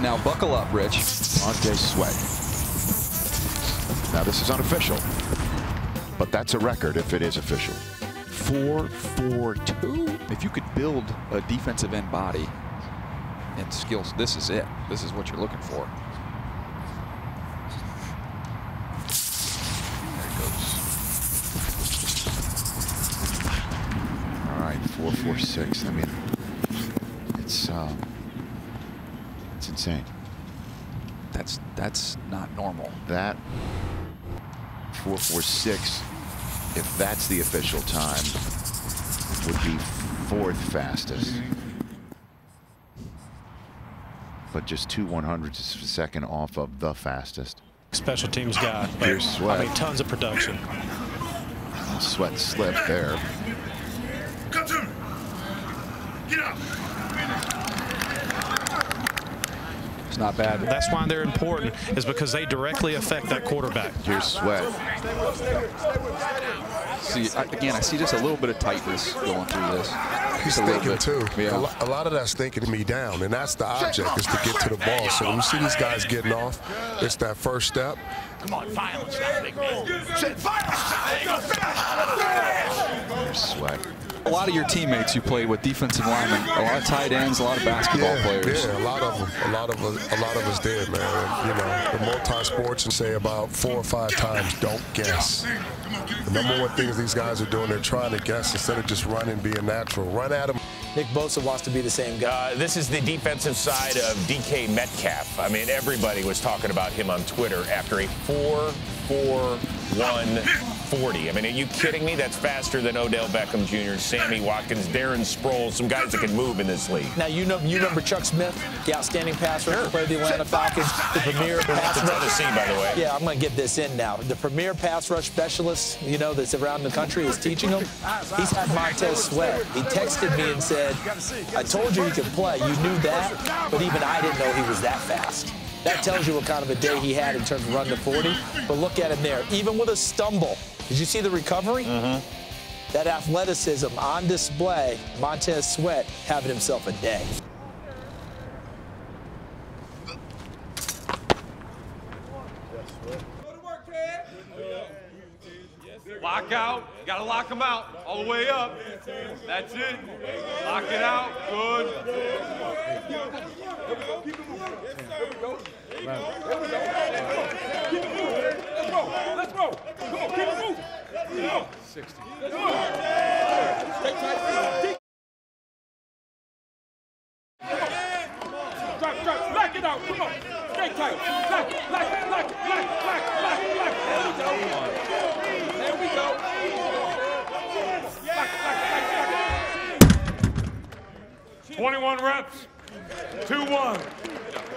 Now buckle up, Rich. Montez Sweat. Now this is unofficial, but that's a record if it is official. 4-4-2. If you could build a defensive end body and skills, this is it. This is what you're looking for. There he goes. All right, four, four, six. I mean, it's uh, it's insane. That's that's not normal. That four, four, six. If that's the official time, would be fourth fastest. But just two one hundredths of a second off of the fastest. Special teams guy. Here's Sweat. I mean, tons of production. Sweat slipped there. It's not bad. That's why they're important, is because they directly affect that quarterback. Here's Sweat. See, I, again, I see just a little bit of tightness going through this. He's a thinking too. Yeah. A, lo- a lot of that's thinking me down, and that's the object is to get to the ball. So when you see these guys getting off, it's that first step. Come on, violence now, big man. Say violence Here's Sweat. A lot of your teammates you played with defensive linemen, a lot of tight ends, a lot of basketball yeah, players. Yeah, a lot of them. A lot of us. A lot of us did, man. And, you know, the multi-sports and say about four or five times, don't guess. The number one things these guys are doing, they're trying to guess instead of just running, being natural. Run at them. Nick Bosa wants to be the same guy. Uh, this is the defensive side of DK Metcalf. I mean, everybody was talking about him on Twitter after a 4 4 1 40. I mean, are you kidding me? That's faster than Odell Beckham Jr., Sammy Watkins, Darren Sproles, some guys that can move in this league. Now you know you remember Chuck Smith, the outstanding passer who played the Atlanta Falcons, the premier pass rush. Tennessee, by the way. Yeah, I'm going to get this in now. The premier pass rush specialist, you know, that's around the country is teaching him. He's had Montez Sweat. He texted me and said, I told you he could play. You knew that, but even I didn't know he was that fast. That tells you what kind of a day he had in terms of run to 40. But look at him there. Even with a stumble, did you see the recovery? Mm-hmm. That athleticism on display, Montez Sweat having himself a day. Lock out. You gotta lock them out. All the way up. That's it. Lock it out. Good. Let's go. Come on, keep it moving. 60. Drop, drop, lock it out. Come on. Stay tight. Lock it, lock it, lock it, lock it, lock it, lock it, lock it. There we go. There we go. Lock it, lock it, lock it, lock it. 21 reps. 2-1.